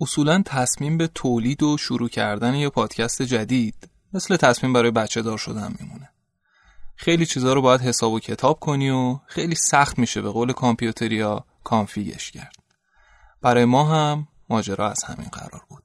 اصولا تصمیم به تولید و شروع کردن یه پادکست جدید مثل تصمیم برای بچه دار شدن میمونه. خیلی چیزا رو باید حساب و کتاب کنی و خیلی سخت میشه به قول کامپیوتریا کانفیگش کرد. برای ما هم ماجرا از همین قرار بود.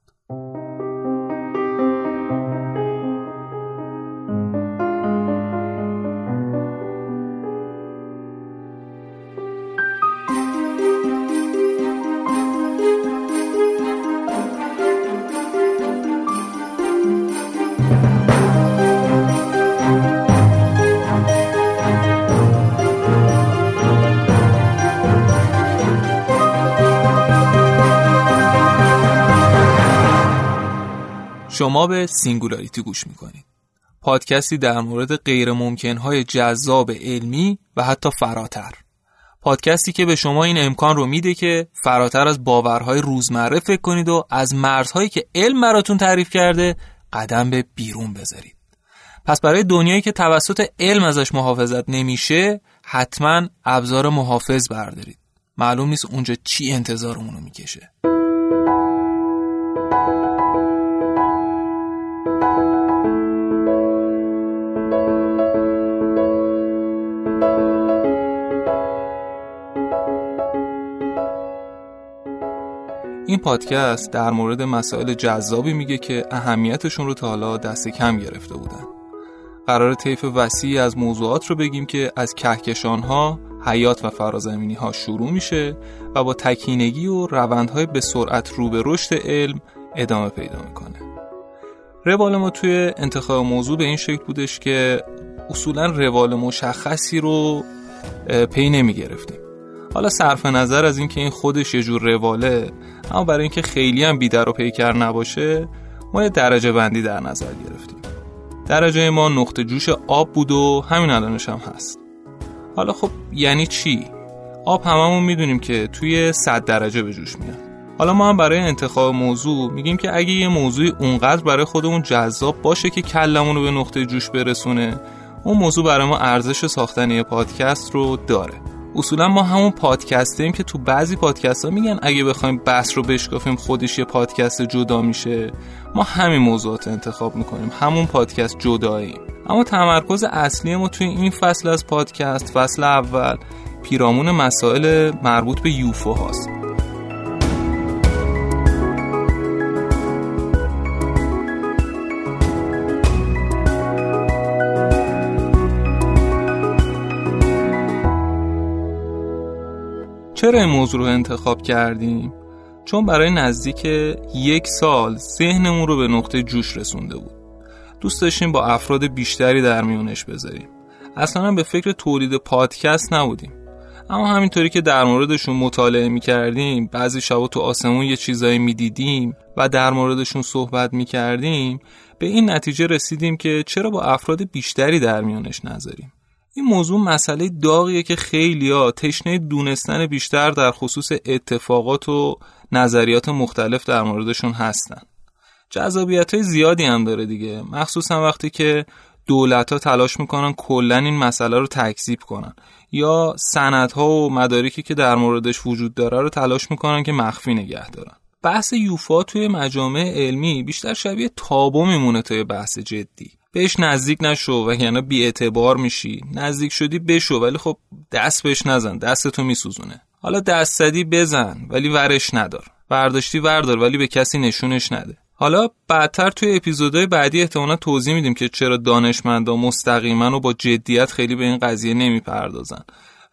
شما به Singularity گوش می‌کنید. پادکستی در مورد چیزهای جذاب علمی و حتی فراتر. پادکستی که به شما این امکان رو میده که فراتر از باورهای روزمره فکر کنید و از مرزهایی که علم براتون تعریف کرده قدم به بیرون بذارید. پس برای دنیایی که توسط علم ازش محافظت نمیشه حتما ابزار محافظ بردارید. معلوم نیست اونجا چی انتظارمونو می‌کشه. پادکست در مورد مسائل جذابی میگه که اهمیتشون رو تا حالا دست کم گرفته بودن قرار طیف وسیعی از موضوعات رو بگیم که از کهکشان ها، حیات و فرازمینی ها شروع میشه و با تکینگی و روندهای به سرعت رو به رشد علم ادامه پیدا می‌کنه. روال ما توی انتخاب موضوع به این شکل بودش که اصولا روال مشخصی رو پی نمی گرفتیم. حالا صرف نظر از اینکه این خودش یه جور رواله اما برای اینکه خیلی هم بیدر و پیکر نباشه ما یه درجه بندی در نظر گرفتیم. درجه ما نقطه جوش آب بود و همین الانش هم هست. حالا خب یعنی چی؟ آب هممون می‌دونیم که توی 100 درجه به جوش میاد. حالا ما هم برای انتخاب موضوع میگیم که اگه یه موضوعی اونقدر برای خودمون جذاب باشه که کلمون رو به نقطه جوش برسونه اون موضوع برای ما ارزش ساختن یه پادکست رو داره. اصولا ما همون پادکستیم که تو بعضی پادکست ها میگن اگه بخوایم بحث رو بشکافیم خودش یه پادکست جدا میشه. ما همین موضوعات انتخاب می‌کنیم. همون پادکست جداییم. اما تمرکز اصلی ما توی این فصل از پادکست فصل اول پیرامون مسائل مربوط به یوفو هاست. چرا این موضوع رو انتخاب کردیم؟ چون برای نزدیک یک سال ذهنمون رو به نقطه جوش رسونده بود. دوست داشتیم با افراد بیشتری در میونش بذاریم. اصلا به فکر تولید پادکست نبودیم. اما همینطوری که در موردشون مطالعه می‌کردیم بعضی شبا تو آسمون یه چیزایی می‌دیدیم و در موردشون صحبت می‌کردیم به این نتیجه رسیدیم که چرا با افراد بیشتری در میونش نذاریم؟ این موضوع مسئله داغیه که خیلیا تشنه دونستن بیشتر در خصوص اتفاقات و نظریات مختلف در موردشون هستن. جذابیت های زیادی هم داره دیگه. مخصوصا وقتی که دولت ها تلاش می‌کنن کلا این مسئله رو تکذیب کنن. یا ها و مدارکی که در موردش وجود داره رو تلاش می‌کنن که مخفی نگه دارن. بحث یوفا توی مجامع علمی بیشتر شبیه تابو میمونه تا بحث جدی. بهش نزدیک نشو و یعنی بی اعتبار میشی. نزدیک شدی بشو ولی خب دست بهش نزن دستتو میسوزونه. حالا دست زدی بزن ولی ورش ندار. برداشتی وردار ولی به کسی نشونش نده. حالا بعدتر توی اپیزودهای بعدی احتمالا توضیح میدیم که چرا دانشمندا مستقیما و با جدیت خیلی به این قضیه نمی‌پردازن.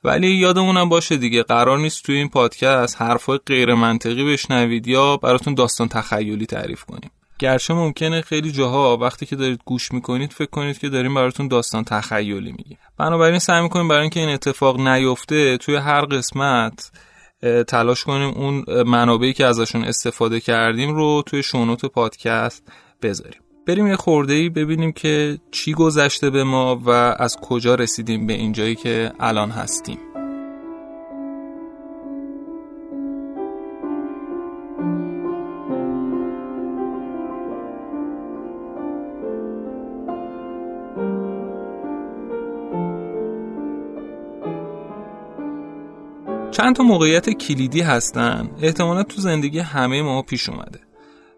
ولی یادمونم باشه دیگه قرار نیست توی این پادکست حرفای غیر منطقی بشنوید یا براتون داستان تخیلی تعریف کنیم. گرچه ممکنه خیلی جاها وقتی که دارید گوش می‌کنید فکر کنید که داریم براتون داستان تخیلی میگیم. بنابراین سعی می‌کنیم برای اینکه این اتفاق نیفته توی هر قسمت تلاش کنیم اون منابعی که ازشون استفاده کردیم رو توی شونوت پادکست بذاریم. بریم یه خورده ای ببینیم که چی گذشته به ما و از کجا رسیدیم به اینجایی که الان هستیم. چند تا موقعیت کلیدی هستن. احتمالا تو زندگی همه ما پیش اومده.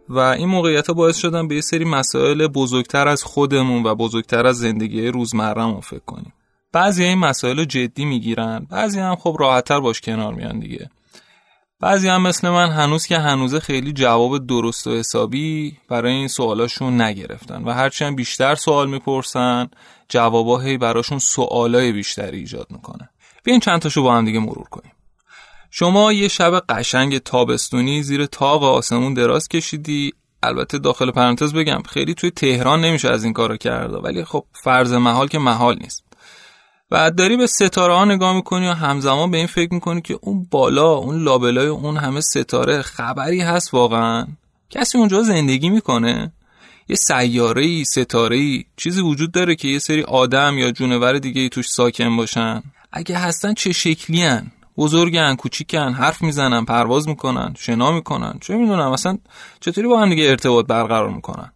و این موقعیت ها باعث شدن به یه سری مسائل بزرگتر از خودمون و بزرگتر از زندگی روزمرهمون فکر کنیم. بعضی این مسائل رو جدی می‌گیرن بعضی هم خب راحتتر باش کنار میان دیگه. بعضی هم مثل من هنوز که هنوزه خیلی جواب درست و حسابی برای این سوالاشون نگرفتن و هرچی هم بیشتر سوال می‌پرسن جواباهی براشون سوالای بیشتری ایجاد می‌کنه بیاین چند تاشو با هم دیگه مرور کنیم. شما یه شب قشنگ تابستونی زیر تاق آسمون دراز کشیدی. البته داخل پرانتز بگم خیلی توی تهران نمیشه از این کارو کرده ولی خب فرض محال که محال نیست. و داری به ستاره ها نگاه می‌کنی و همزمان به این فکر می‌کنی که اون بالا اون لابلای اون همه ستاره خبری هست واقعا؟ کسی اونجا زندگی می‌کنه؟ یه سیاره ای ستاره ای چیزی وجود داره که یه سری آدم یا جونور دیگه ای توش ساکن باشن؟ اگه هستن چه شکلی هن؟ بزرگن کوچیکن حرف می‌زنن پرواز می‌کنن شنا می‌کنن. چه می‌دونم اصلا چطوری با هم دیگه ارتباط برقرار می‌کنن؟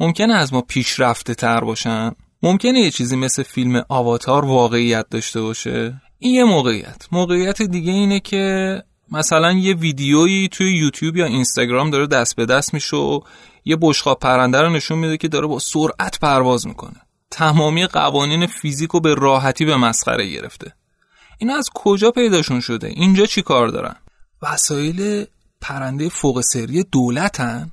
ممکنه از ما پیشرفته تر باشن؟ ممکنه یه چیزی مثل فیلم آواتار واقعیت داشته باشه؟ این یه موقعیت. موقعیت دیگه اینه که مثلا یه ویدیویی توی یوتیوب یا اینستاگرام داره دست به دست میشه و یه بشقاب پرنده رو نشون میده که داره با سرعت پرواز می‌کنه. تمامی قوانین فیزیک رو به راحتی به مسخره گرفته. اینا از کجا پیداشون شده؟ اینجا چی کار دارن؟ وسایل پرنده فوق سری دولتن؟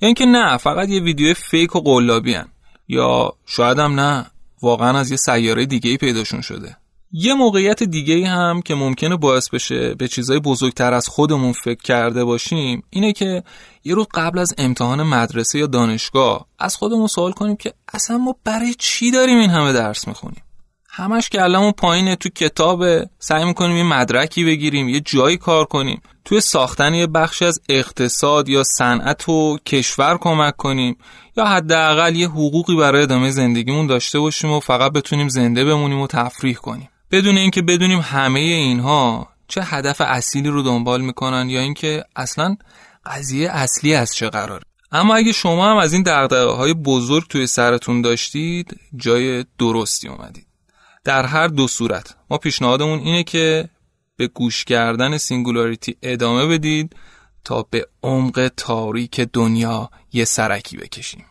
یا اینکه نه فقط یه ویدیو فیک و قلابی هن. یا شاید هم نه واقعا از یه سیاره دیگه ای پیداشون شده. یه موقعیت دیگه هم که ممکنه باعث بشه به چیزای بزرگتر از خودمون فکر کرده باشیم اینه که یه روز قبل از امتحان مدرسه یا دانشگاه از خودمون سوال کنیم که اصلا ما برای چی داریم این همه درس می‌خونیم؟ همش کلمون پایینه تو کتاب سعی می‌کنیم یه مدرکی بگیریم یه جایی کار کنیم. توی ساختن یه بخشی از اقتصاد یا صنعت و کشور کمک کنیم. یا حداقل یه حقوقی برای ادامه زندگیمون داشته باشیم و فقط بتونیم زنده بمونیم و تفریح کنیم. بدون اینکه بدونیم همه اینها چه هدف اصیلی رو دنبال می‌کنن یا اینکه اصلا قضیه اصلی از چه قراره. اما اگه شما هم از این دقدقه های بزرگ توی سرتون داشتید جای درستی اومدید. در هر دو صورت. ما پیشنهادمون اینه که به گوش کردن Singularity ادامه بدید تا به عمق تاریک دنیا یه سرکی بکشیم.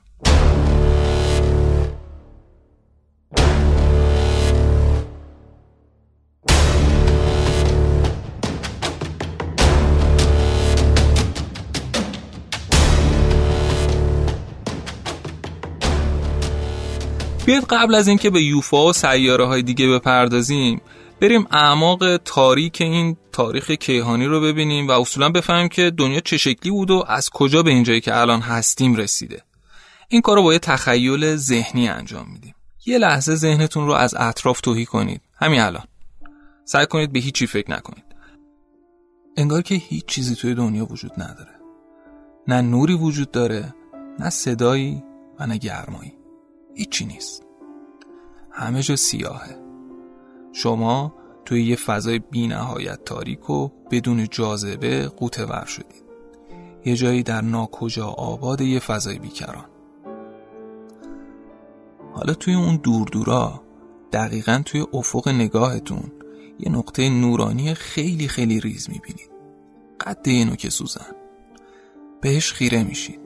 بیاید قبل از اینکه به یوفا و سیاره های دیگه بپردازیم بریم اعماق تاریک این تاریخ کیهانی رو ببینیم و اصولا بفهمیم که دنیا چه شکلی بود و از کجا به اینجایی که الان هستیم رسیده. این کار رو با یه تخیل ذهنی انجام میدیم. یه لحظه ذهنتون رو از اطراف توهی کنید. همین الان. سعی کنید به هیچی فکر نکنید. انگار که هیچ چیزی توی دنیا وجود نداره. نه نوری وجود داره نه صدایی و نه گرمایی. هیچی نیست. همه جا سیاهه. شما توی یه فضای بی نهایت تاریک و بدون جاذبه قوطه ور شدید. یه جایی در ناکجا آباد یه فضای بیکران. حالا توی اون دور دورا دقیقا توی افق نگاهتون یه نقطه نورانی خیلی خیلی ریز می‌بینید. قد یه نوک سوزن. بهش خیره میشید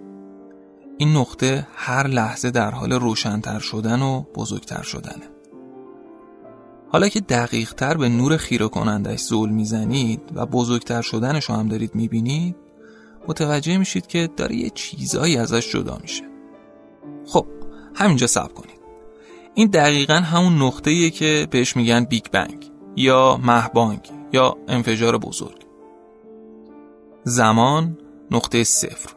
این نقطه هر لحظه در حال روشنتر شدن و بزرگتر شدنه. حالا که دقیق تر به نور خیره کنندش زول می‌زنید و بزرگتر شدنش رو هم دارید می‌بینید متوجه میشید که داره یه چیزایی ازش جدا میشه. خب همینجا سب کنید. این دقیقا همون نقطه که بهش میگن بیگ بنگ یا مهبانگ یا انفجار بزرگ. زمان نقطه صفر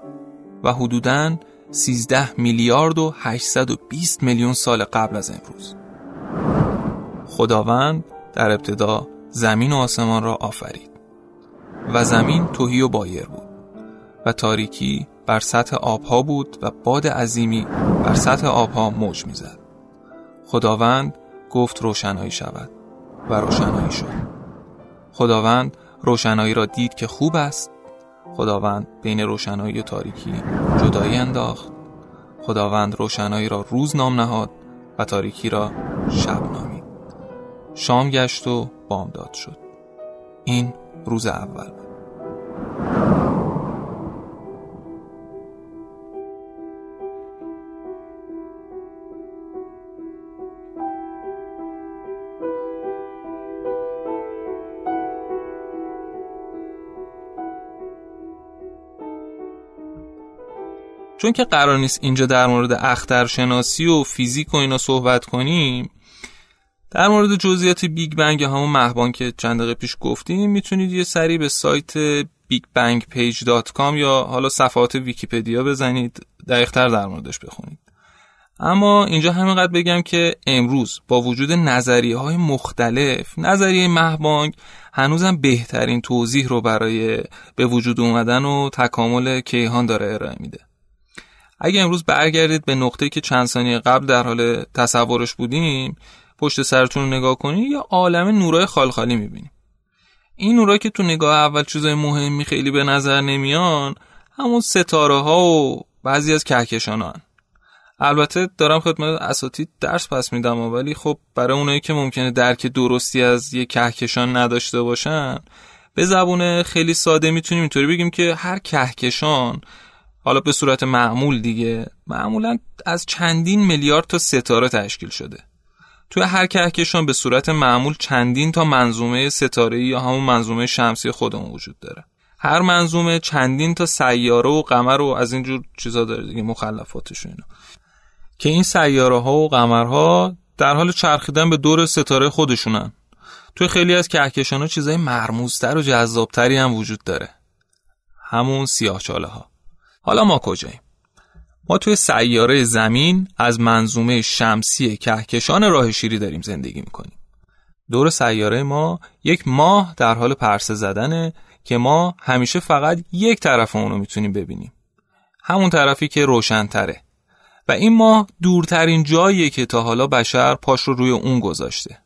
و حدوداً 13 میلیارد و 820 میلیون سال قبل از امروز. خداوند در ابتدا زمین و آسمان را آفرید و زمین توهی و بایر بود و تاریکی بر سطح آبها بود و باد عظیمی بر سطح آبها موج می‌زد. خداوند گفت روشنایی شود و روشنایی شد. خداوند روشنایی را دید که خوب است خداوند بین روشنایی و تاریکی جدایی انداخت. خداوند روشنایی را روز نام نهاد و تاریکی را شب نامید. شام گشت و بامداد شد. این روز اول چون که قرار نیست اینجا در مورد اخترشناسی و فیزیک و اینا صحبت کنیم در مورد جزئیات Big Bang همون مهبانگ که چند دقیقه پیش گفتیم می‌تونید یه سری به سایت bigbangpage.com یا حالا صفحات ویکیپدیا بزنید دقیقتر در موردش بخونید. اما اینجا همینقدر بگم که امروز با وجود نظریه های مختلف نظریه مهبانگ هنوزم بهترین توضیح رو برای به وجود اومدن و تکامل کیهان داره ارائه میده. اگه امروز برگردید به نقطه که چند ثانیه قبل در حال تصورش بودیم پشت سرتون نگاه کنید یا عالم نورای خالخالی می‌بینیم این نورایی که تو نگاه اول چیزای مهمی خیلی به نظر نمیان همون ستاره ها و بعضی از کهکشان هن. البته دارم خدمت اساتید درس پس میدم ولی خب برای اونایی که ممکنه درک درستی از یه کهکشان نداشته باشن به زبون خیلی ساده می‌تونیم اینطوری بگیم که هر کهکشان حالا به صورت معمول دیگه معمولا از چندین میلیارد تا ستاره تشکیل شده. توی هر کهکشان به صورت معمول چندین تا منظومه ستاره یا همون منظومه شمسی خودمون وجود داره. هر منظومه چندین تا سیاره و قمر و از اینجور چیزا داره دیگه مخلفاتش اینا. که این سیاره ها و قمرها در حال چرخیدن به دور ستاره خودشونن. توی خیلی از کهکشان ها چیزای مرموزتر و جذابتری هم وجود داره. همون سیاهچاله ها. حالا ما کجاییم؟ ما توی سیاره زمین از منظومه شمسی کهکشان راه شیری داریم زندگی می‌کنیم. دور سیاره ما یک ماه در حال پرسه زدنه که ما همیشه فقط یک طرف اونو می‌تونیم ببینیم. همون طرفی که روشنتره. و این ماه دورترین جاییه که تا حالا بشر پاش رو روی اون گذاشته.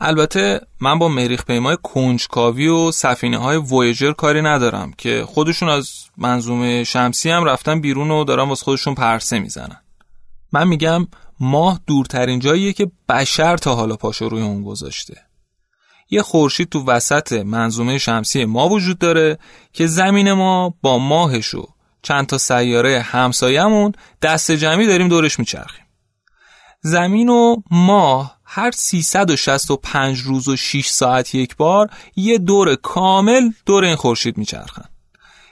البته من با مریخ پیمای کنجکاوی و سفینه های وویجر کاری ندارم که خودشون از منظومه شمسی هم رفتن بیرون و دارن واسه خودشون پرسه می‌زنن. من میگم ماه دورترین جاییه که بشر تا حالا پاشو روی اون گذاشته. یه خورشید تو وسط منظومه شمسی ما وجود داره که زمین ما با ماهش و چند تا سیاره همسایمون دست جمعی داریم دورش میچرخیم. زمین و ماه هر 365 روز و 6 ساعت یک بار یه دور کامل دور این خورشید میچرخن.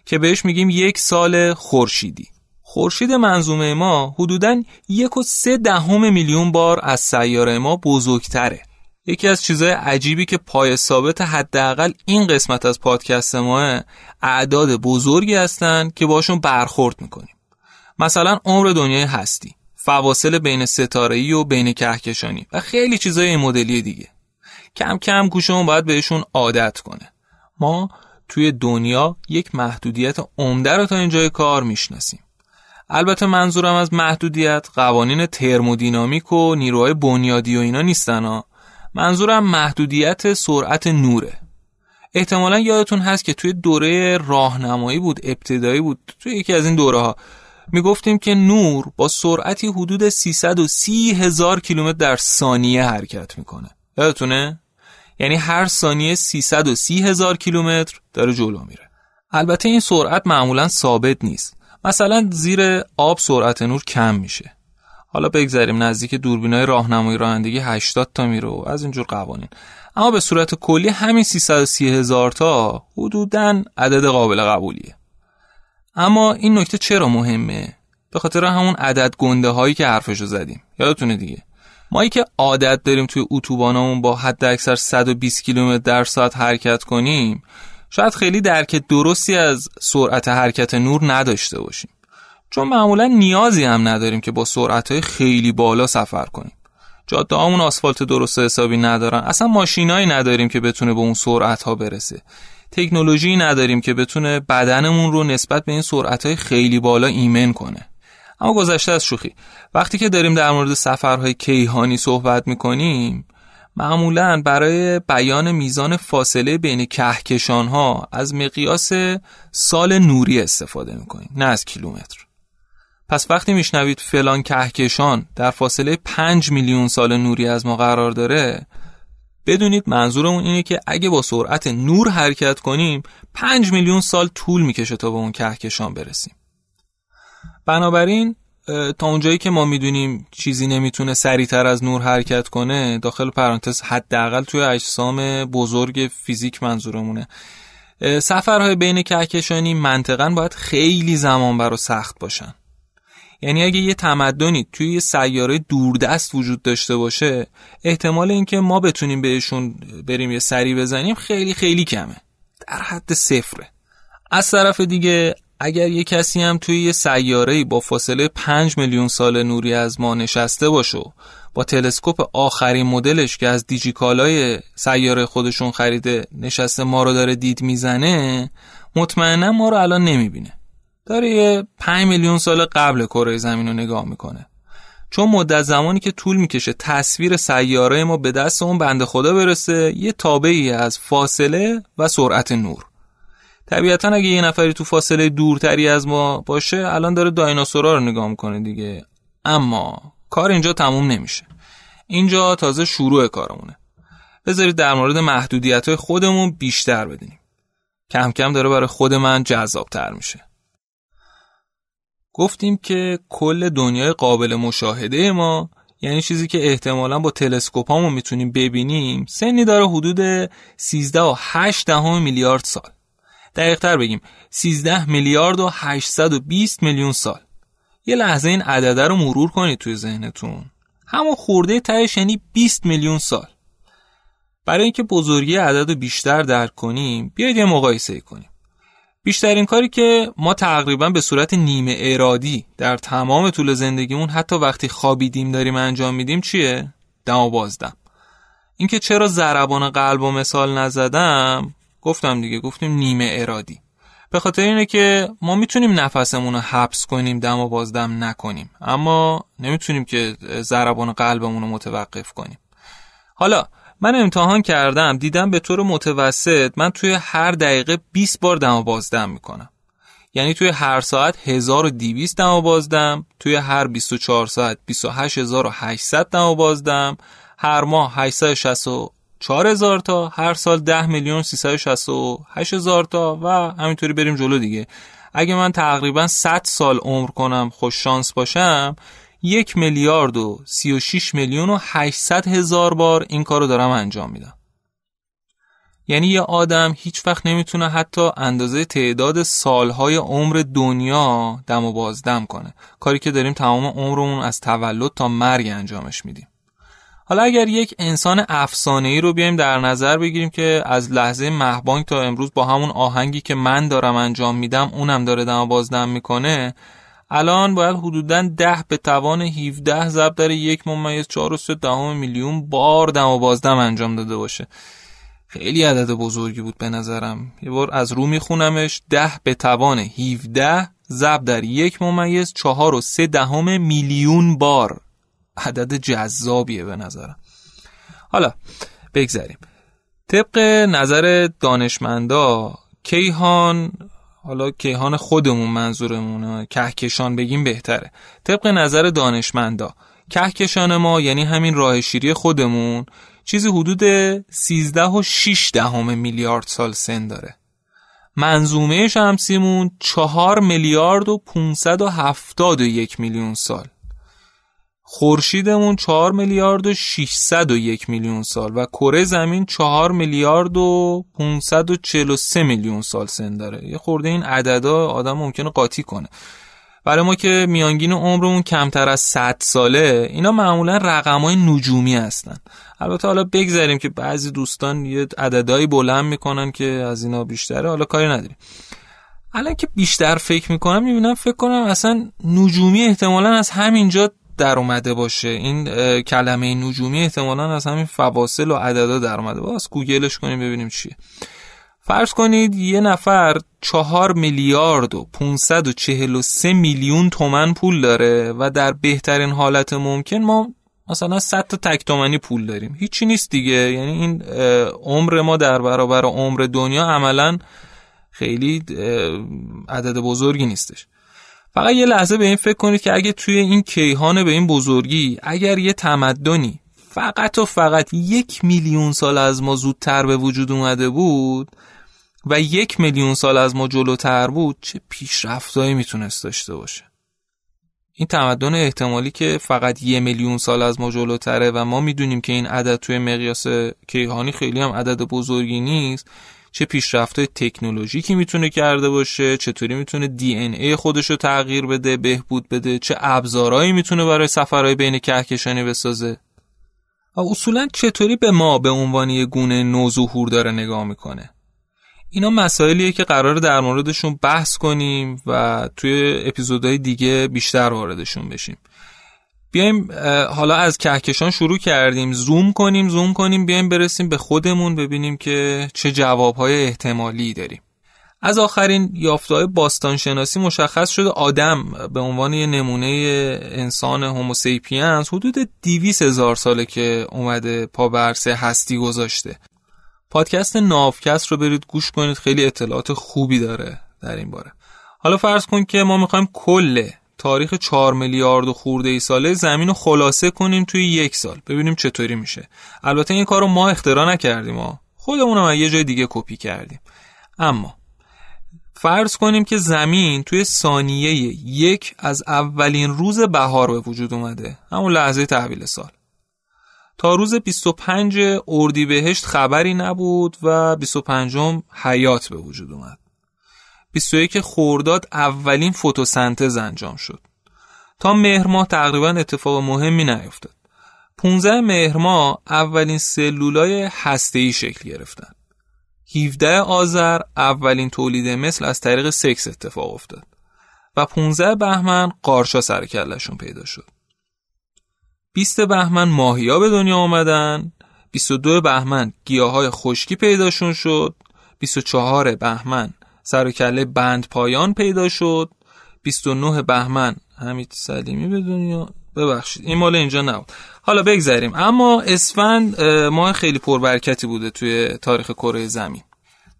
که بهش میگیم یک سال خورشیدی. خورشید منظومه ما حدوداً یک و سه دهم میلیون بار از سیاره ما بزرگتره. یکی از چیزهای عجیبی که پای ثابت حداقل این قسمت از پادکست ما اعداد بزرگی هستن که باشون برخورد می‌کنیم. مثلا عمر دنیای هستی. فواصل بین ستاره‌ای و بین کهکشانی و خیلی چیزای این مدلی دیگه. کم کم گوشمون باید بهشون عادت کنه. ما توی دنیا یک محدودیت عمده رو تا اینجای کار می‌شناسیم. البته منظورم از محدودیت قوانین ترمودینامیک و نیروهای بنیادی و اینا نیستن ها منظورم محدودیت سرعت نوره. احتمالا یادتون هست که توی دوره راهنمایی بود ابتدایی بود توی یکی از این دوره ها می گفتیم که نور با سرعتی حدود 330 هزار کیلومتر در ثانیه حرکت می‌کنه. یادتونه؟ یعنی هر ثانیه 330 هزار کیلومتر داره جلو میره. البته این سرعت معمولا ثابت نیست. مثلا زیر آب سرعت نور کم میشه. حالا بگذاریم نزدیک دوربینای راهنمایی رانندگی 80 تا میره و از اینجور قوانین. اما به صورت کلی همین 330 هزار تا حدوداً عدد قابل قبولیه. اما این نکته چرا مهمه؟ به خاطر همون عدد گنده هایی که حرفشو زدیم. یادتونه دیگه. ما که عادت داریم توی اتوبانمون با حد اکثر 120 کیلومتر در ساعت حرکت کنیم شاید خیلی درک درستی از سرعت حرکت نور نداشته باشیم. چون معمولا نیازی هم نداریم که با سرعت های خیلی بالا سفر کنیم. جاده آسفالت درست حسابی ندارن. اصلا ماشینایی نداریم که بتونه به اون سرعت ها برسه. تکنولوژی نداریم که بتونه بدنمون رو نسبت به این سرعتهای خیلی بالا ایمن کنه. اما گذشته از شوخی. وقتی که داریم در مورد سفرهای کیهانی صحبت می‌کنیم معمولا برای بیان میزان فاصله بین کهکشان ها از مقیاس سال نوری استفاده می‌کنیم نه از کیلومتر. پس وقتی میشنوید فلان کهکشان در فاصله 5 میلیون سال نوری از ما قرار داره بدونید منظورمون اینه که اگه با سرعت نور حرکت کنیم 5 میلیون سال طول می‌کشه تا به اون کهکشان برسیم. بنابراین تا اونجایی که ما می‌دونیم چیزی نمی‌تونه سریعتر از نور حرکت کنه داخل پرانتز حداقل توی اجسام بزرگ فیزیک منظورمونه. سفرهای بین کهکشانی منطقا باید خیلی زمان برا سخت باشن. یعنی اگه یه تمدنی توی یه سیاره دوردست وجود داشته باشه احتمال اینکه ما بتونیم بهشون بریم یه سری بزنیم خیلی خیلی کمه. در حد صفره. از طرف دیگه اگر یه کسی هم توی یه سیاره با فاصله 5 میلیون سال نوری از ما نشسته باشه با تلسکوپ آخرین مدلش که از دیجیکالای سیاره خودشون خریده نشسته ما رو داره دید می‌زنه مطمئنا ما رو الان نمی‌بینه. داره یه 5 میلیون سال قبل کره زمین رو نگاه می‌کنه. چون مدت زمانی که طول می‌کشه تصویر سیاره ما به دست اون بنده خدا برسه یه تابعی از فاصله و سرعت نور. طبیعتا اگه یه نفری تو فاصله دورتری از ما باشه الان داره دایناسورا رو نگاه می‌کنه دیگه. اما کار اینجا تموم نمیشه. اینجا تازه شروع کارمونه. بذارید در مورد محدودیت های خودمون بیشتر بدونیم. کم کم داره برای خود من جذابتر میشه. گفتیم که کل دنیای قابل مشاهده ما یعنی چیزی که احتمالا با تلسکوپامون می‌تونیم ببینیم سنی داره حدود 13 و 8 میلیارد سال. دقیقتر بگیم 13 میلیارد و 820 میلیون سال. یه لحظه این عدده رو مرور کنید توی ذهنتون. همون خورده تهش یعنی 20 میلیون سال. برای اینکه بزرگی عدد رو بیشتر درک کنیم بیاید یه مقایسه کنیم. بیشترین کاری که ما تقریبا به صورت نیمه ارادی در تمام طول زندگیمون حتی وقتی خوابیدیم داریم انجام میدیم چیه؟ دم و بازدم. اینکه چرا ضربان قلب و مثال نزدم؟ گفتم دیگه گفتیم نیمه ارادی. به خاطر اینه که ما می‌تونیم نفسمون رو حبس کنیم دم و بازدم نکنیم. اما نمی‌تونیم که ضربان قلبمون رو متوقف کنیم. حالا من امتحان کردم دیدم به طور متوسط من توی هر دقیقه 20 بار دم و بازدم می‌کنم. یعنی توی هر ساعت 1200 دم و بازدم توی هر 24 ساعت 28800 دم و بازدم هر ماه 860 4000 تا هر سال 10 میلیون 368 هزار تا و همینطوری بریم جلو دیگه. اگه من تقریبا 100 سال عمر کنم خوش شانس باشم یک میلیارد و 36 میلیون و 800 هزار بار این کارو دارم انجام میدم. یعنی یه آدم هیچ وقت نمی‌تونه حتی اندازه تعداد سالهای عمر دنیا دم و بازدم کنه. کاری که داریم تمام عمرمون از تولد تا مرگ انجامش میدیم. حالا اگر یک انسان افسانه ای رو بیایم در نظر بگیریم که از لحظه مهبانگ تا امروز با همون آهنگی که من دارم انجام میدم اونم داره دم بازدم می‌کنه الان باید حدودا ده به توان 17 ضرب در یک ممیز 4 و 3 دهم میلیون بار دم بازدم انجام داده باشه. خیلی عدد بزرگی بود به نظرم. یه بار از رو میخونمش. ده به توان 17 ضرب در یک ممیز 4 و 3 دهم میلیون بار. عدد جذابیه به نظرم. حالا بگذریم. طبق نظر دانشمندا کیهان حالا کیهان خودمون منظورمونه. کهکشان بگیم بهتره. طبق نظر دانشمندا کهکشان ما یعنی همین راه شیری خودمون چیزی حدود 13 و 6 دهم میلیارد سال سن داره. منظومه شمسیمون 4 میلیارد و 571 میلیون سال. خورشیدمون 4 میلیارد و 601 میلیون سال و کره زمین 4 میلیارد و 543 میلیون سال سن داره. یه خورده این عددا آدم ممکنه قاطی کنه. برای ما که میانگین عمرمون کمتر از 100 ساله اینا معمولا رقمای نجومی هستن. البته حالا بگذاریم که بعضی دوستان یه عددهایی بلند می‌کنن که از اینا بیشتره حالا کاری نداریم. الان که بیشتر فکر می‌کنم می‌بینم فکر کنم اصلا نجومی احتمالا از همینجا در اومده باشه. این کلمه نجومی احتمالا از همین فواصل و عددا در اومده. باز گوگلش کنیم ببینیم چیه. فرض کنید یه نفر چهار میلیارد و 543 میلیون تومن پول داره و در بهترین حالت ممکن ما مثلا 100 تا تک تومنی پول داریم. هیچی نیست دیگه. یعنی این عمر ما در برابر عمر دنیا عملا خیلی عدد بزرگی نیستش. فقط یه لحظه به این فکر کنید که اگه توی این کیهان به این بزرگی اگر یه تمدنی فقط و فقط یک میلیون سال از ما زودتر به وجود اومده بود و یک میلیون سال از ما جلوتر بود چه پیشرفتهایی می‌تونست داشته باشه؟ این تمدن احتمالی که فقط یه میلیون سال از ما جلوتره و ما می‌دونیم که این عدد توی مقیاس کیهانی خیلی هم عدد بزرگی نیست چه پیشرفت تکنولوژیکی می‌تونه کرده باشه چطوری می‌تونه دی ان ای خودش رو تغییر بده بهبود بده چه ابزارهایی می‌تونه برای سفرهای بین کهکشانی بسازه. و اصولا چطوری به ما به عنوان یه گونه نوظهور داره نگاه می‌کنه. اینا مسائلیه که قرار در موردشون بحث کنیم و توی اپیزودهای دیگه بیشتر واردشون بشیم. بیایم حالا از کهکشان شروع کردیم. زوم کنیم زوم کنیم بیایم برسیم به خودمون ببینیم که چه جوابهای احتمالی داریم. از آخرین یافته‌های باستانشناسی مشخص شده آدم به عنوان یه نمونه انسان هوموسیپینز حدود 200 هزار ساله که اومده پا برسه هستی گذاشته. پادکست ناوکست رو برید گوش کنید خیلی اطلاعات خوبی داره در این باره. حالا فرض کن که ما می‌خوایم کل تاریخ 4 میلیارد و خورده ای ساله زمین رو خلاصه کنیم توی یک سال. ببینیم چطوری میشه. البته این کار رو ما اختراع نکردیم ما خودمون هم یه جای دیگه کپی کردیم. اما فرض کنیم که زمین توی ثانیه یک از اولین روز بهار به وجود اومده. همون لحظه تحویل سال. تا روز 25 اردیبهشت خبری نبود و 25 حیات به وجود اومد. 21 خورداد اولین فتوسنتز انجام شد. تا مهر ماه تقریبا اتفاق مهمی نیفتاد. 15 مهر ماه اولین سلولای هسته‌ای شکل گرفتن. 17 آذر اولین تولید مثل از طریق سکس اتفاق افتاد. و 15 بهمن قارشا سر کلشون پیدا شد. 20 بهمن ماهیا به دنیا آمدن. 22 بهمن گیاهای خشکی پیداشون شد. 24 بهمن سر و کله بند پایان پیدا شد. 29 بهمن. حمید سلیمی به دنیا. ببخشید این مال اینجا نبود. حالا بگذریم. اما اسفند ماه خیلی پربرکتی بوده توی تاریخ کره زمین.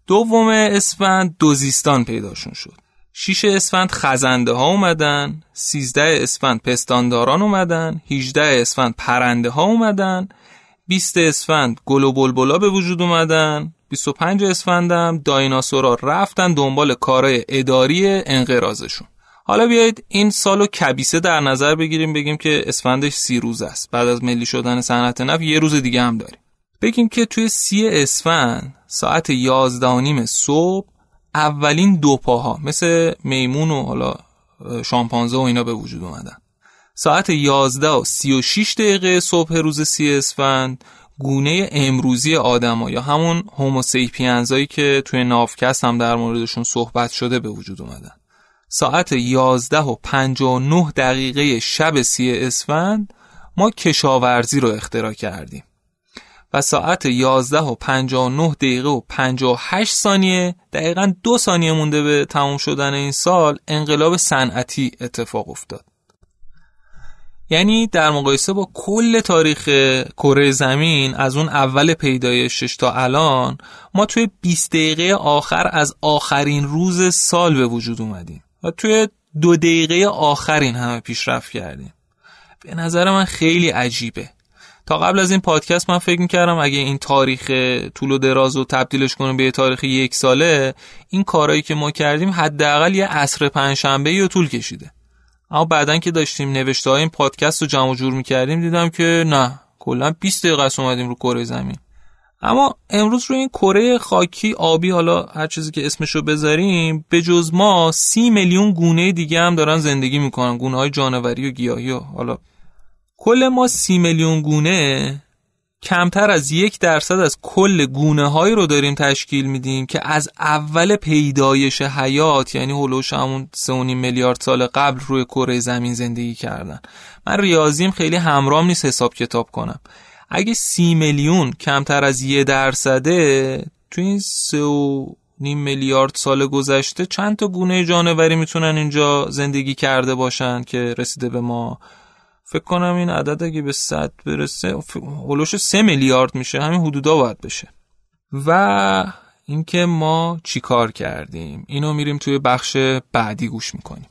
دوم اسفند دوزیستان پیداشون شد. شیش اسفند خزنده ها اومدن 13 اسفند پستانداران اومدن 18 اسفند پرنده ها اومدن 20 اسفند گل و بلبلا به وجود اومدن. 25 اسفندم دایناسورا رفتن دنبال کارهای اداری انقراضشون. حالا بیایید این سالو کبیسه در نظر بگیریم بگیم که اسفندش سی روز است. بعد از ملی شدن صنعت نفت یه روز دیگه هم داریم. بگیم که توی سی اسفند ساعت یازده صبح اولین دو پاها مثل میمون و حالا شامپانزه و اینا به وجود اومدن. ساعت 11 و 36 دقیقه صبح روز سی اسفند گونه امروزی آدما یا همون هوموسیپینزایی که توی نافکست هم در موردشون صحبت شده به وجود اومدن. ساعت 11 و 59 دقیقه شب سی اسفند ما کشاورزی رو اختراع کردیم. و ساعت 11 و 59 دقیقه و 58 ثانیه دقیقا دو ثانیه مونده به تمام شدن این سال انقلاب صنعتی اتفاق افتاد. یعنی در مقایسه با کل تاریخ کره زمین از اون اول پیدایشش تا الان ما توی 20 دقیقه آخر از آخرین روز سال به وجود اومدیم و توی دو دقیقه آخرین همه پیشرفت کردیم. به نظر من خیلی عجیبه. تا قبل از این پادکست من فکر می‌کردم اگه این تاریخ طول و دراز رو تبدیلش کنیم به تاریخ یک ساله این کارهایی که ما کردیم حداقل یه عصر پنجشنبه یا طول کشیده. اما بعدا که داشتیم نوشته های این پادکست رو جمع جور می‌کردیم دیدم که نه کلا 20 دقیقه است اومدیم رو کره زمین. اما امروز رو این کره خاکی آبی حالا هر چیزی که اسمشو بذاریم به جز ما سی میلیون گونه دیگه هم دارن زندگی می‌کنن گونه های جانوری و گیاهی و حالا. کل ما سی میلیون گونه کمتر از یک درصد از کل گونه هایی رو داریم تشکیل میدیم که از اول پیدایش حیات یعنی هلوش همون 3.5 میلیارد سال قبل روی کره زمین زندگی کردن. من ریاضیم خیلی همرام نیست حساب کتاب کنم. اگه سی میلیون کمتر از یه درصده تو این سه و نیم میلیارد سال گذشته چند تا گونه جانوری می‌تونن اینجا زندگی کرده باشن که رسیده به ما؟ فکر کنم این عدد اگه به 100 برسه هلوش 3 میلیارد میشه. همین حدودا باید بشه. و اینکه ما چیکار کردیم؟ اینو میریم توی بخش بعدی گوش می‌کنیم.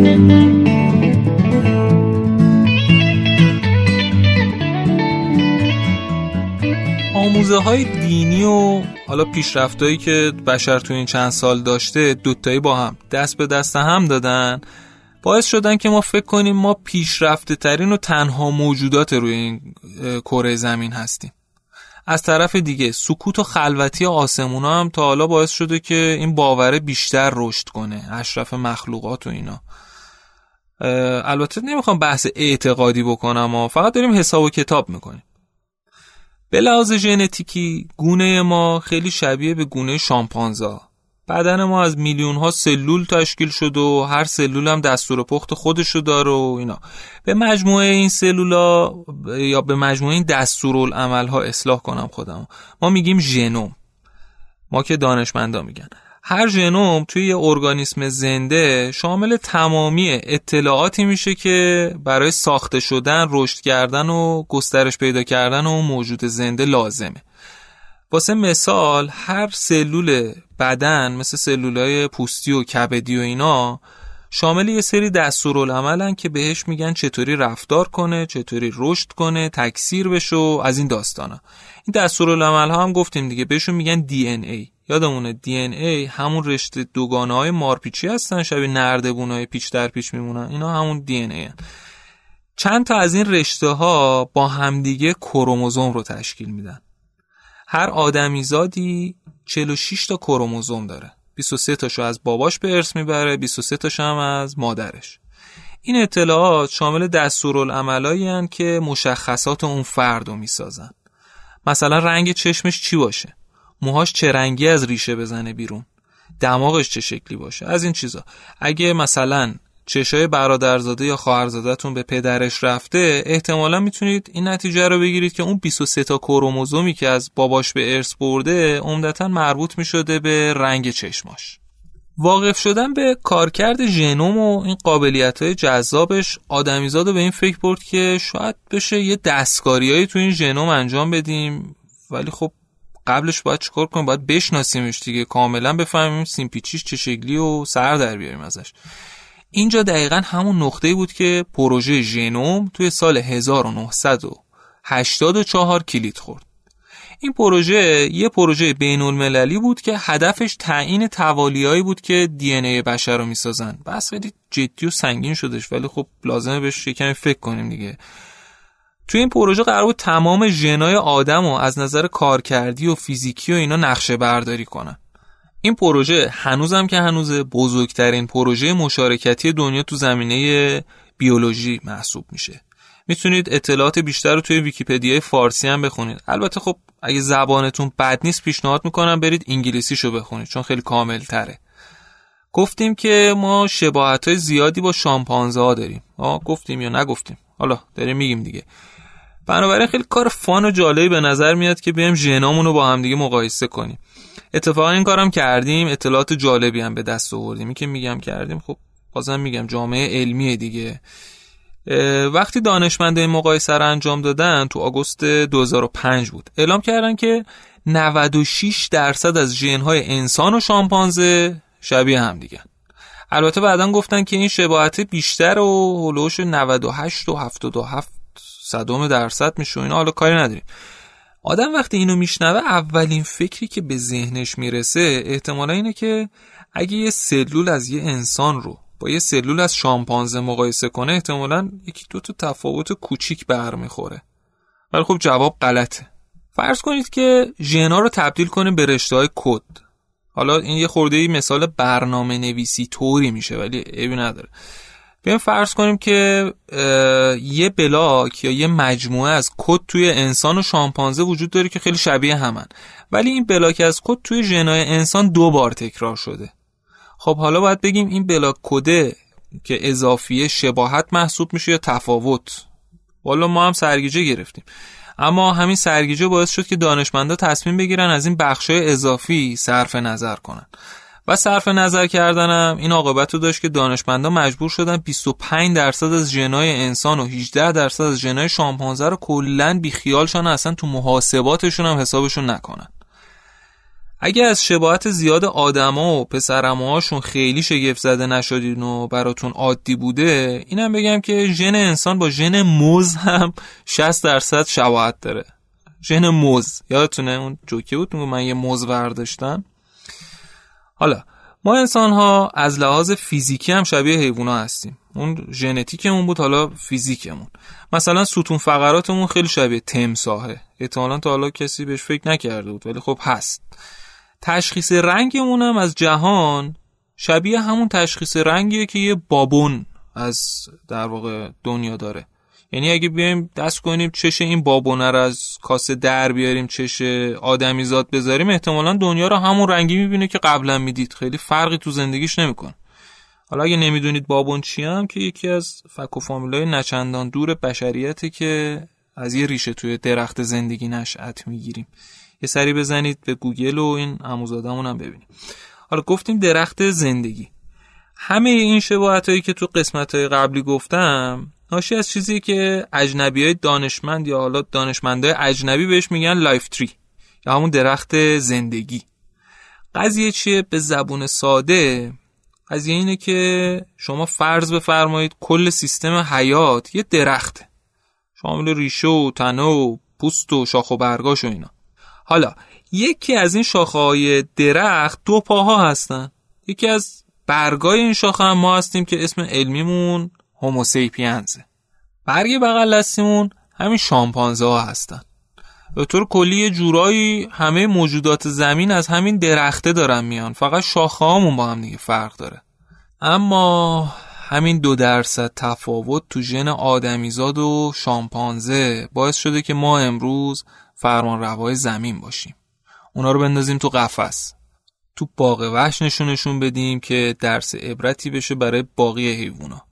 Thank you. آموزه های دینی و حالا پیشرفتایی که بشر تو این چند سال داشته دوتایی با هم دست به دست هم دادن. باعث شدن که ما فکر کنیم ما پیشرفته ترین و تنها موجودات روی این کره زمین هستیم. از طرف دیگه سکوت و خلوتی آسمونا هم تا حالا باعث شده که این باوره بیشتر رشد کنه اشرف مخلوقات و اینا. البته نمی‌خوام بحث اعتقادی بکنم و فقط داریم حساب و کتاب می‌کنیم. به لحاظ ژنتیکی گونه ما خیلی شبیه به گونه شامپانزا. بدن ما از میلیون ها سلول تشکیل شده و هر سلول هم دستور پخت خودشو داره و اینا. به مجموعه این سلولا یا به مجموعه این دستورالعمل ها اصلاح کنم خودم ما میگیم ژنوم. ما که دانشمندا میگن. هر ژنوم توی یه ارگانیسم زنده شامل تمامی اطلاعاتی میشه که برای ساخته شدن، رشد کردن و گسترش پیدا کردن و موجود زنده لازمه. واسه مثال هر سلول بدن مثل سلولای پوستی و کبدی و اینا شامل یه سری دستورالعملن که بهش میگن چطوری رفتار کنه، چطوری رشد کنه، تکثیر بشه و از این داستانا. این دستورالعمل ها هم گفتیم دیگه بهشون میگن ای یادمونه دی ای همون رشته دوگانه های مارپیچی هستن شبیه نردبون های پیچ در پیچ میمونن. اینا همون دی ای هن. چند تا از این رشته ها با همدیگه کروموزوم رو تشکیل میدن. هر آدمیزادی 46 تا کروموزوم داره. 23 تاشو از باباش به ارث می‌بره 23 تاشو هم از مادرش. این اطلاعات شامل دستورالعملایی که مشخصات اون فرد رو می‌سازن. مثلا رنگ چشمش چی باشه؟ موهاش چه رنگی از ریشه بزنه بیرون؟ دماغش چه شکلی باشه؟ از این چیزا. اگه مثلا چشای برادرزاده یا خواهرزادهتون به پدرش رفته احتمالا می‌تونید این نتیجه رو بگیرید که اون 23 تا کروموزومی که از باباش به ارث برده عمدتا مربوط می‌شده به رنگ چشماش. واقف شدن به کارکرد ژنوم و این قابلیت های جذابش آدمیزاد به این فکر برد که شاید بشه یه دستکاریایی تو این ژنوم انجام بدیم ولی خب قبلش باید چیکار کنیم؟ باید بشناسیمش دیگه. کاملا بفهمیم سیمپیچیش چه شکلی و سر در بیاریم ازش. اینجا دقیقا همون نقطه بود که پروژه ژنوم توی سال 1984 کلید خورد. این پروژه یه پروژه بین المللی بود که هدفش تعیین توالیایی بود که دی ای بشر رو می‌سازن. بس خیلی جدی و سنگین شدش ولی خب لازمه بهش یکمی فکر کنیم دیگه. توی این پروژه قرار بود تمام ژنای آدم رو از نظر کارکردی و فیزیکی و اینا نقشه برداری کنن. این پروژه هنوزم که هنوز بزرگترین پروژه مشارکتی دنیا تو زمینه بیولوژی محسوب میشه. می‌تونید اطلاعات بیشتر رو توی ویکیپدیای فارسی هم بخونید. البته خب اگه زبانتون بد نیست پیشنهاد می‌کنم برید انگلیسیشو بخونید چون خیلی کامل تره گفتیم که ما شباهت های زیادی با شامپانزه ها داریم. آه گفتیم یا نگفتیم؟ حالا داریم میگیم دیگه. بنابراین خیلی کار فان و جالبی به نظر میاد که بیایم ژنامون رو با هم دیگه مقایسه کنیم. اتفاقا این کارم کردیم اطلاعات جالبی هم به دست آوردیم. که میگم کردیم خب بازم میگم جامعه علمی دیگه. وقتی دانشمنده این مقایسه رو انجام دادن تو آگوست 2005 بود. اعلام کردن که 96 درصد از ژن‌های انسان و شامپانزه شبیه هم دیگه. البته بعدا گفتن که این شباهت بیشتر و هلوش 98 و 77 صدم درصد میشه اینا حالا کاری نداریم. آدم وقتی اینو میشنوه اولین فکری که به ذهنش می‌رسه احتمالا اینه که اگه یه سلول از یه انسان رو با یه سلول از شامپانزه مقایسه کنه احتمالا یکی دو تا تفاوت کوچیک برمیخوره. ولی خب جواب غلطه. فرض کنید که ژنا رو تبدیل کنه به رشته های کد. حالا این یه خورده مثال برنامه نویسی طوری میشه ولی عیبی نداره. بیایم فرض کنیم که یه بلاک یا یه مجموعه از کد توی انسان و شامپانزه وجود داره که خیلی شبیه همن. ولی این بلاک از کد توی ژنای انسان دو بار تکرار شده. خب حالا باید بگیم این بلاک کده که اضافیه شباهت محسوب میشه یا تفاوت. والا ما هم سرگیجه گرفتیم. اما همین سرگیجه باعث شد که دانشمندا تصمیم بگیرن از این بخشای اضافی صرف نظر کنن. و صرف نظر کردنم این عاقبت رو داشت که دانشمندا مجبور شدن 25 درصد از ژنای انسان و 18 درصد از ژنای شامپانزه رو کلا بیخیالشان اصلا تو محاسباتشون هم حسابشون نکنن. اگه از شباهت زیاد آدما و پسرموهاشون خیلی شگفت زده نشدین و براتون عادی بوده اینم بگم که ژن انسان با ژن موز هم 60 درصد شباهت داره. ژن موز. یادتونه اون جوکی بود؟ من یه موز برداشتم حالا ما انسان ها از لحاظ فیزیکی هم شبیه حیوونا هستیم. اون ژنتیکمون بود حالا فیزیکمون. مثلا ستون فقراتمون خیلی شبیه تمساهه احتمالا تا حالا کسی بهش فکر نکرده بود ولی خب هست. تشخیص رنگمون هم از جهان شبیه همون تشخیص رنگیه که یه بابون از در واقع دنیا داره. یعنی اگه بیایم دست کنیم چش این بابونه رو از کاسه در بیاریم چش آدمیزاد بذاریم احتمالا دنیا رو همون رنگی می‌بینه که قبلا می‌دید. خیلی فرقی تو زندگیش نمیکن حالا اگه نمی‌دونید بابون چی هم که یکی از فک و فامیلای نچندان دور بشریته که از یه ریشه توی درخت زندگی نشأت می‌گیریم. یه سری بزنید به گوگل و این عموزادمون هم ببینید حالا گفتیم درخت زندگی. همه این شباهت که تو قسمت های قبلی گفتم ناشی از چیزی که اجنبی های دانشمند یا حالا دانشمندای اجنبی بهش میگن life tree یا همون درخت زندگی. قضیه چیه؟ به زبون ساده. قضیه اینه که شما فرض بفرمایید کل سیستم حیات یه درخته. شامل ریشه و تنه و پوست و شاخ و برگاش و اینا. حالا یکی از این شاخه های درخت دو پاها هستن. یکی از برگای این شاخه هم ما هستیم که اسم علمیمون هوموسیپینزه برگ بغل دستیمون همین شامپانزه ها هستن. به طور کلی جورایی همه موجودات زمین از همین درخته دارن میان. فقط شاخه هامون با هم دیگه فرق داره. اما همین دو درصد تفاوت تو ژن آدمیزاد و شامپانزه باعث شده که ما امروز فرمان روای زمین باشیم. اونا رو بندازیم تو قفس. تو باغ وحش نشونشون بدیم که درس عبرتی بشه برای باقی حیوونا.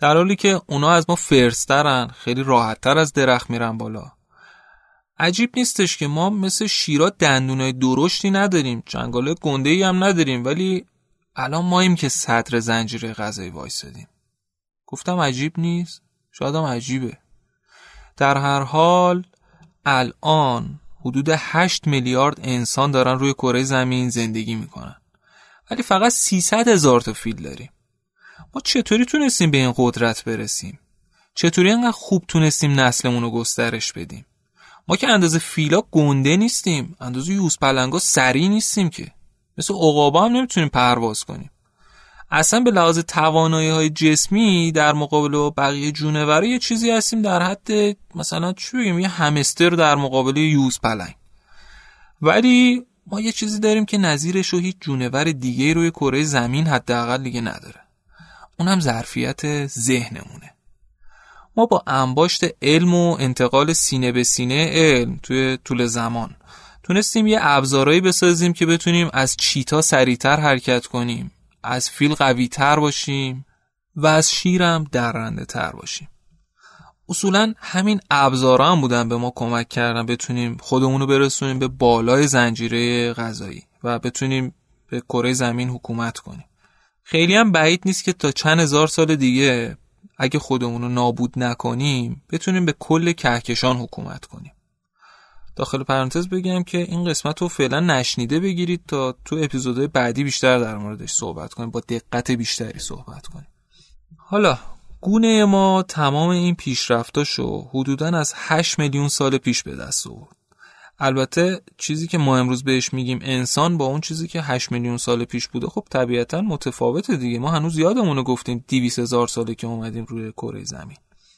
در حالی که اونا از ما فرسترن خیلی راحتتر از درخت میرن بالا. عجیب نیستش که ما مثل شیرا دندونای درشتی نداریم چنگاله گنده ای هم نداریم ولی الان ماییم که صدر زنجیره غذایی وایسادیم. گفتم عجیب نیست؟ شاید هم عجیبه. در هر حال الان حدود 8 میلیارد انسان دارن روی کره زمین زندگی می‌کنن. ولی فقط 300 هزار تا فیل داریم. ما چطوری تونستیم به این قدرت برسیم؟ چطوری انقدر خوب تونستیم نسلمون رو گسترش بدیم؟ ما که اندازه فیلا گنده نیستیم اندازه یوز پلنگا سری نیستیم که. مثل عقابا هم نمی‌تونیم پرواز کنیم. اصلا به لحاظ توانایی های جسمی در مقابل با بقیه جونوره یه چیزی هستیم در حد مثلا چی بگیم یه همستر در مقابل یوز پلنگ. ولی ما یه چیزی داریم که نظیرش و هیچ جونور دیگه روی کره زمین حداقل دیگه نداره. اونم ظرفیت ذهنمونه. ما با انباشت علم و انتقال سینه به سینه علم توی طول زمان تونستیم یه ابزارهایی بسازیم که بتونیم از چیتا سریعتر حرکت کنیم از فیل قوی تر باشیم و از شیرم درنده تر باشیم. اصولا همین ابزارا هم بودن به ما کمک کردن بتونیم خودمون رو برسونیم به بالای زنجیره غذایی و بتونیم به کره زمین حکومت کنیم. خیلی هم بعید نیست که تا چند هزار سال دیگه اگه خودمون رو نابود نکنیم بتونیم به کل کهکشان حکومت کنیم. داخل پرانتز بگم که این قسمت رو فعلا نشنیده بگیرید تا تو اپیزودهای بعدی بیشتر در موردش صحبت کنیم با دقت بیشتری صحبت کنیم. حالا گونه ما تمام این پیشرفتاشو حدودا از 8 میلیون سال پیش به دست آورد. البته چیزی که ما امروز بهش میگیم انسان با اون چیزی که 8 میلیون سال پیش بوده خب طبیعتا متفاوته دیگه. ما هنوز یادمون گفتیم 200 هزار ساله که اومدیم روی کره زمین.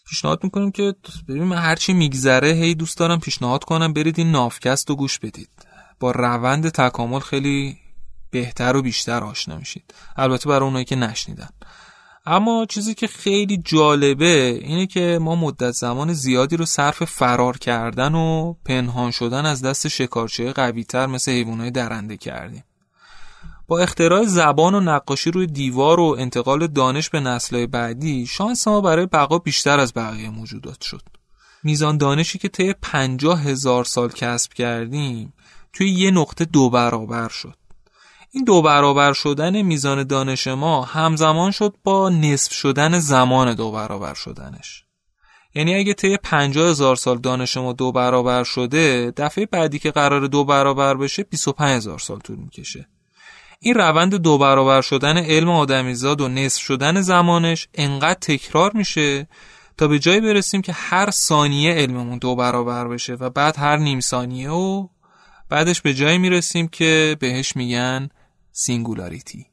پیشنهاد می‌کنیم که ببین من هرچی میگذره هی دوست دارم پیشنهاد کنم برید این نافکست رو گوش بدید. با روند تکامل خیلی بهتر و بیشتر آشنا میشید. البته برای اونایی که نشنیدن. اما چیزی که خیلی جالبه اینه که ما مدت زمان زیادی رو صرف فرار کردن و پنهان شدن از دست شکارچه قویتر مثل حیوانات درنده کردیم. با اختراع زبان و نقاشی روی دیوار و انتقال دانش به نسلهای بعدی شانس ما برای بقا بیشتر از بقیه موجودات شد. میزان دانشی که طی پنجاه هزار سال کسب کردیم توی یه نقطه دو برابر شد. این دو برابر شدن میزان دانش ما همزمان شد با نصف شدن زمان دو برابر شدنش. یعنی اگه طی 50 هزار سال دانش ما دو برابر شده دفعه بعدی که قرار دو برابر بشه 25 هزار سال طول می‌کشه. این روند دو برابر شدن علم آدمیزاد و نصف شدن زمانش انقدر تکرار میشه تا به جایی برسیم که هر ثانیه علممون دو برابر بشه و بعد هر نیم ثانیه و بعدش به جایی می‌رسیم که بهش میگن singularity.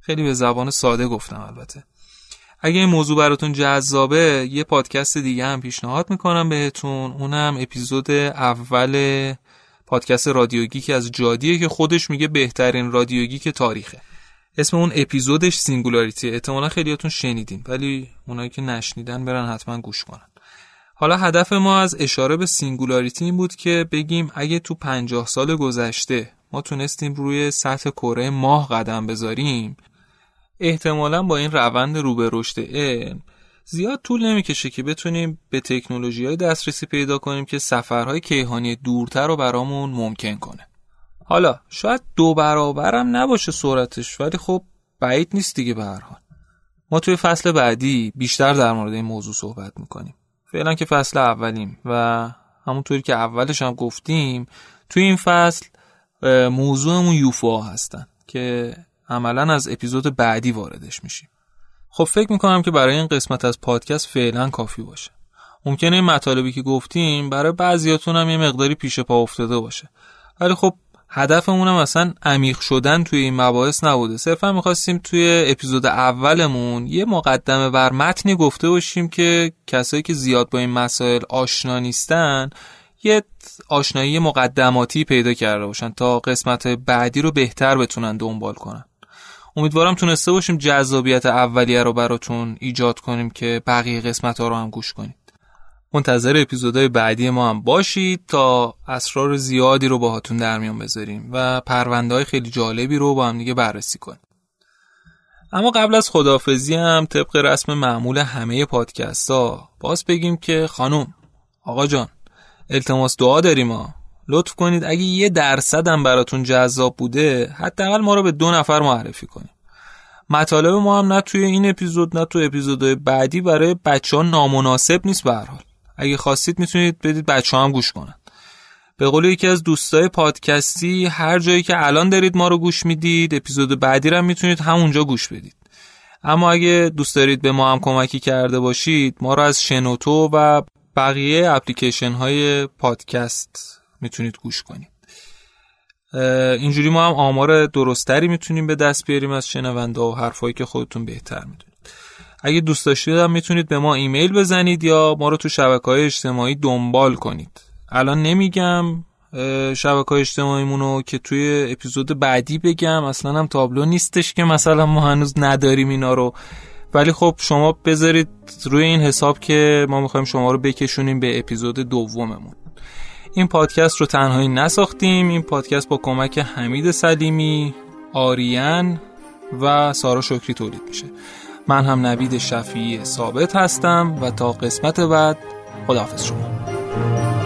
خیلی به زبان ساده گفتم البته. اگه این موضوع براتون جذابه یه پادکست دیگه هم پیشنهاد می‌کنم بهتون. اونم اپیزود اول پادکست رادیو گیک از جادیه که خودش میگه بهترین رادیو گیک تاریخه. اسم اون اپیزودش singularity. احتمالا خیلیاتون شنیدین ولی اونایی که نشنیدن برن حتما گوش کنن. حالا هدف ما از اشاره به singularity این بود که بگیم اگه تو پنجاه سال گذشته ما تونستیم روی سطح کره ماه قدم بذاریم. احتمالا با این روند رو به رشد علم. زیاد طول نمی‌کشه که بتونیم به تکنولوژی های دسترسی پیدا کنیم که سفرهای کیهانی دورتر رو برامون ممکن کنه. حالا شاید دو برابرم نباشه سرعتش ولی خب بعید نیست دیگه به هر حال. ما توی فصل بعدی بیشتر در مورد این موضوع صحبت می‌کنیم. فعلا که فصل اولیم و همونطوری که اولش هم گفتیم توی این فصل موضوعمون یوفو هستن که عملا از اپیزود بعدی واردش میشیم. خب فکر می‌کنم که برای این قسمت از پادکست فعلا کافی باشه. ممکنه این مطالبی که گفتیم برای بعضیاتون هم یه مقداری پیش پا افتاده باشه. ولی خب هدفمون هم اصلا عمیق شدن توی این مباحث نبوده. صرفا می‌خواستیم توی اپیزود اولمون یه مقدمه بر متنی گفته باشیم که کسایی که زیاد با این مسائل آشنا نیستن یه آشنایی مقدماتی پیدا کرده باشن تا قسمت بعدی رو بهتر بتونن دنبال کنن. امیدوارم تونسته باشیم جذابیت اولیه رو براتون ایجاد کنیم که بقیه قسمت ها رو هم گوش کنید. منتظر اپیزودهای بعدی ما هم باشید تا اسرار زیادی رو باهاتون در میان بذاریم و پرونده های خیلی جالبی رو با هم دیگه بررسی کنیم. اما قبل از خدافزی هم طبق رسم معمول همه پادکست ها باز بگیم که خانم آقا جان. التماس دعا داریم ما لطف کنید اگه یه درصد هم براتون جذاب بوده حداقل ما رو به دو نفر معرفی کنیم مطالب ما هم نه توی این اپیزود نه توی اپیزودهای بعدی برای بچه ها نامناسب نیست به حال. اگه خواستید می‌تونید بدید بچه هم گوش کنن. به قول یکی از دوستای پادکستی هر جایی که الان دارید ما رو گوش می‌دید اپیزود بعدی رو می‌تونید همونجا گوش بدید. اما اگه دوست دارید به ما هم کمکی کرده باشید ما رو از شنوتو و بقیه اپلیکیشن های پادکست می‌تونید گوش کنید. اینجوری ما هم آمار درستری می‌تونیم به دست بیاریم از شنونده و حرفایی که خودتون بهتر می‌دونید. اگه دوست داشتید هم می‌تونید به ما ایمیل بزنید یا ما رو تو شبکه های اجتماعی دنبال کنید. الان نمیگم شبکه های اجتماعیمونو که توی اپیزود بعدی بگم اصلا هم تابلو نیستش که مثلا ما هنوز نداریم اینا رو. ولی خب شما بذارید روی این حساب که ما می‌خوایم شما رو بکشونیم به اپیزود دوممون. این پادکست رو تنهایی نساختیم. این پادکست با کمک حمید سلیمی آریان و سارا شکری تولید میشه. من هم نوید شفیعی ثابت هستم و تا قسمت بعد خداحافظ شما.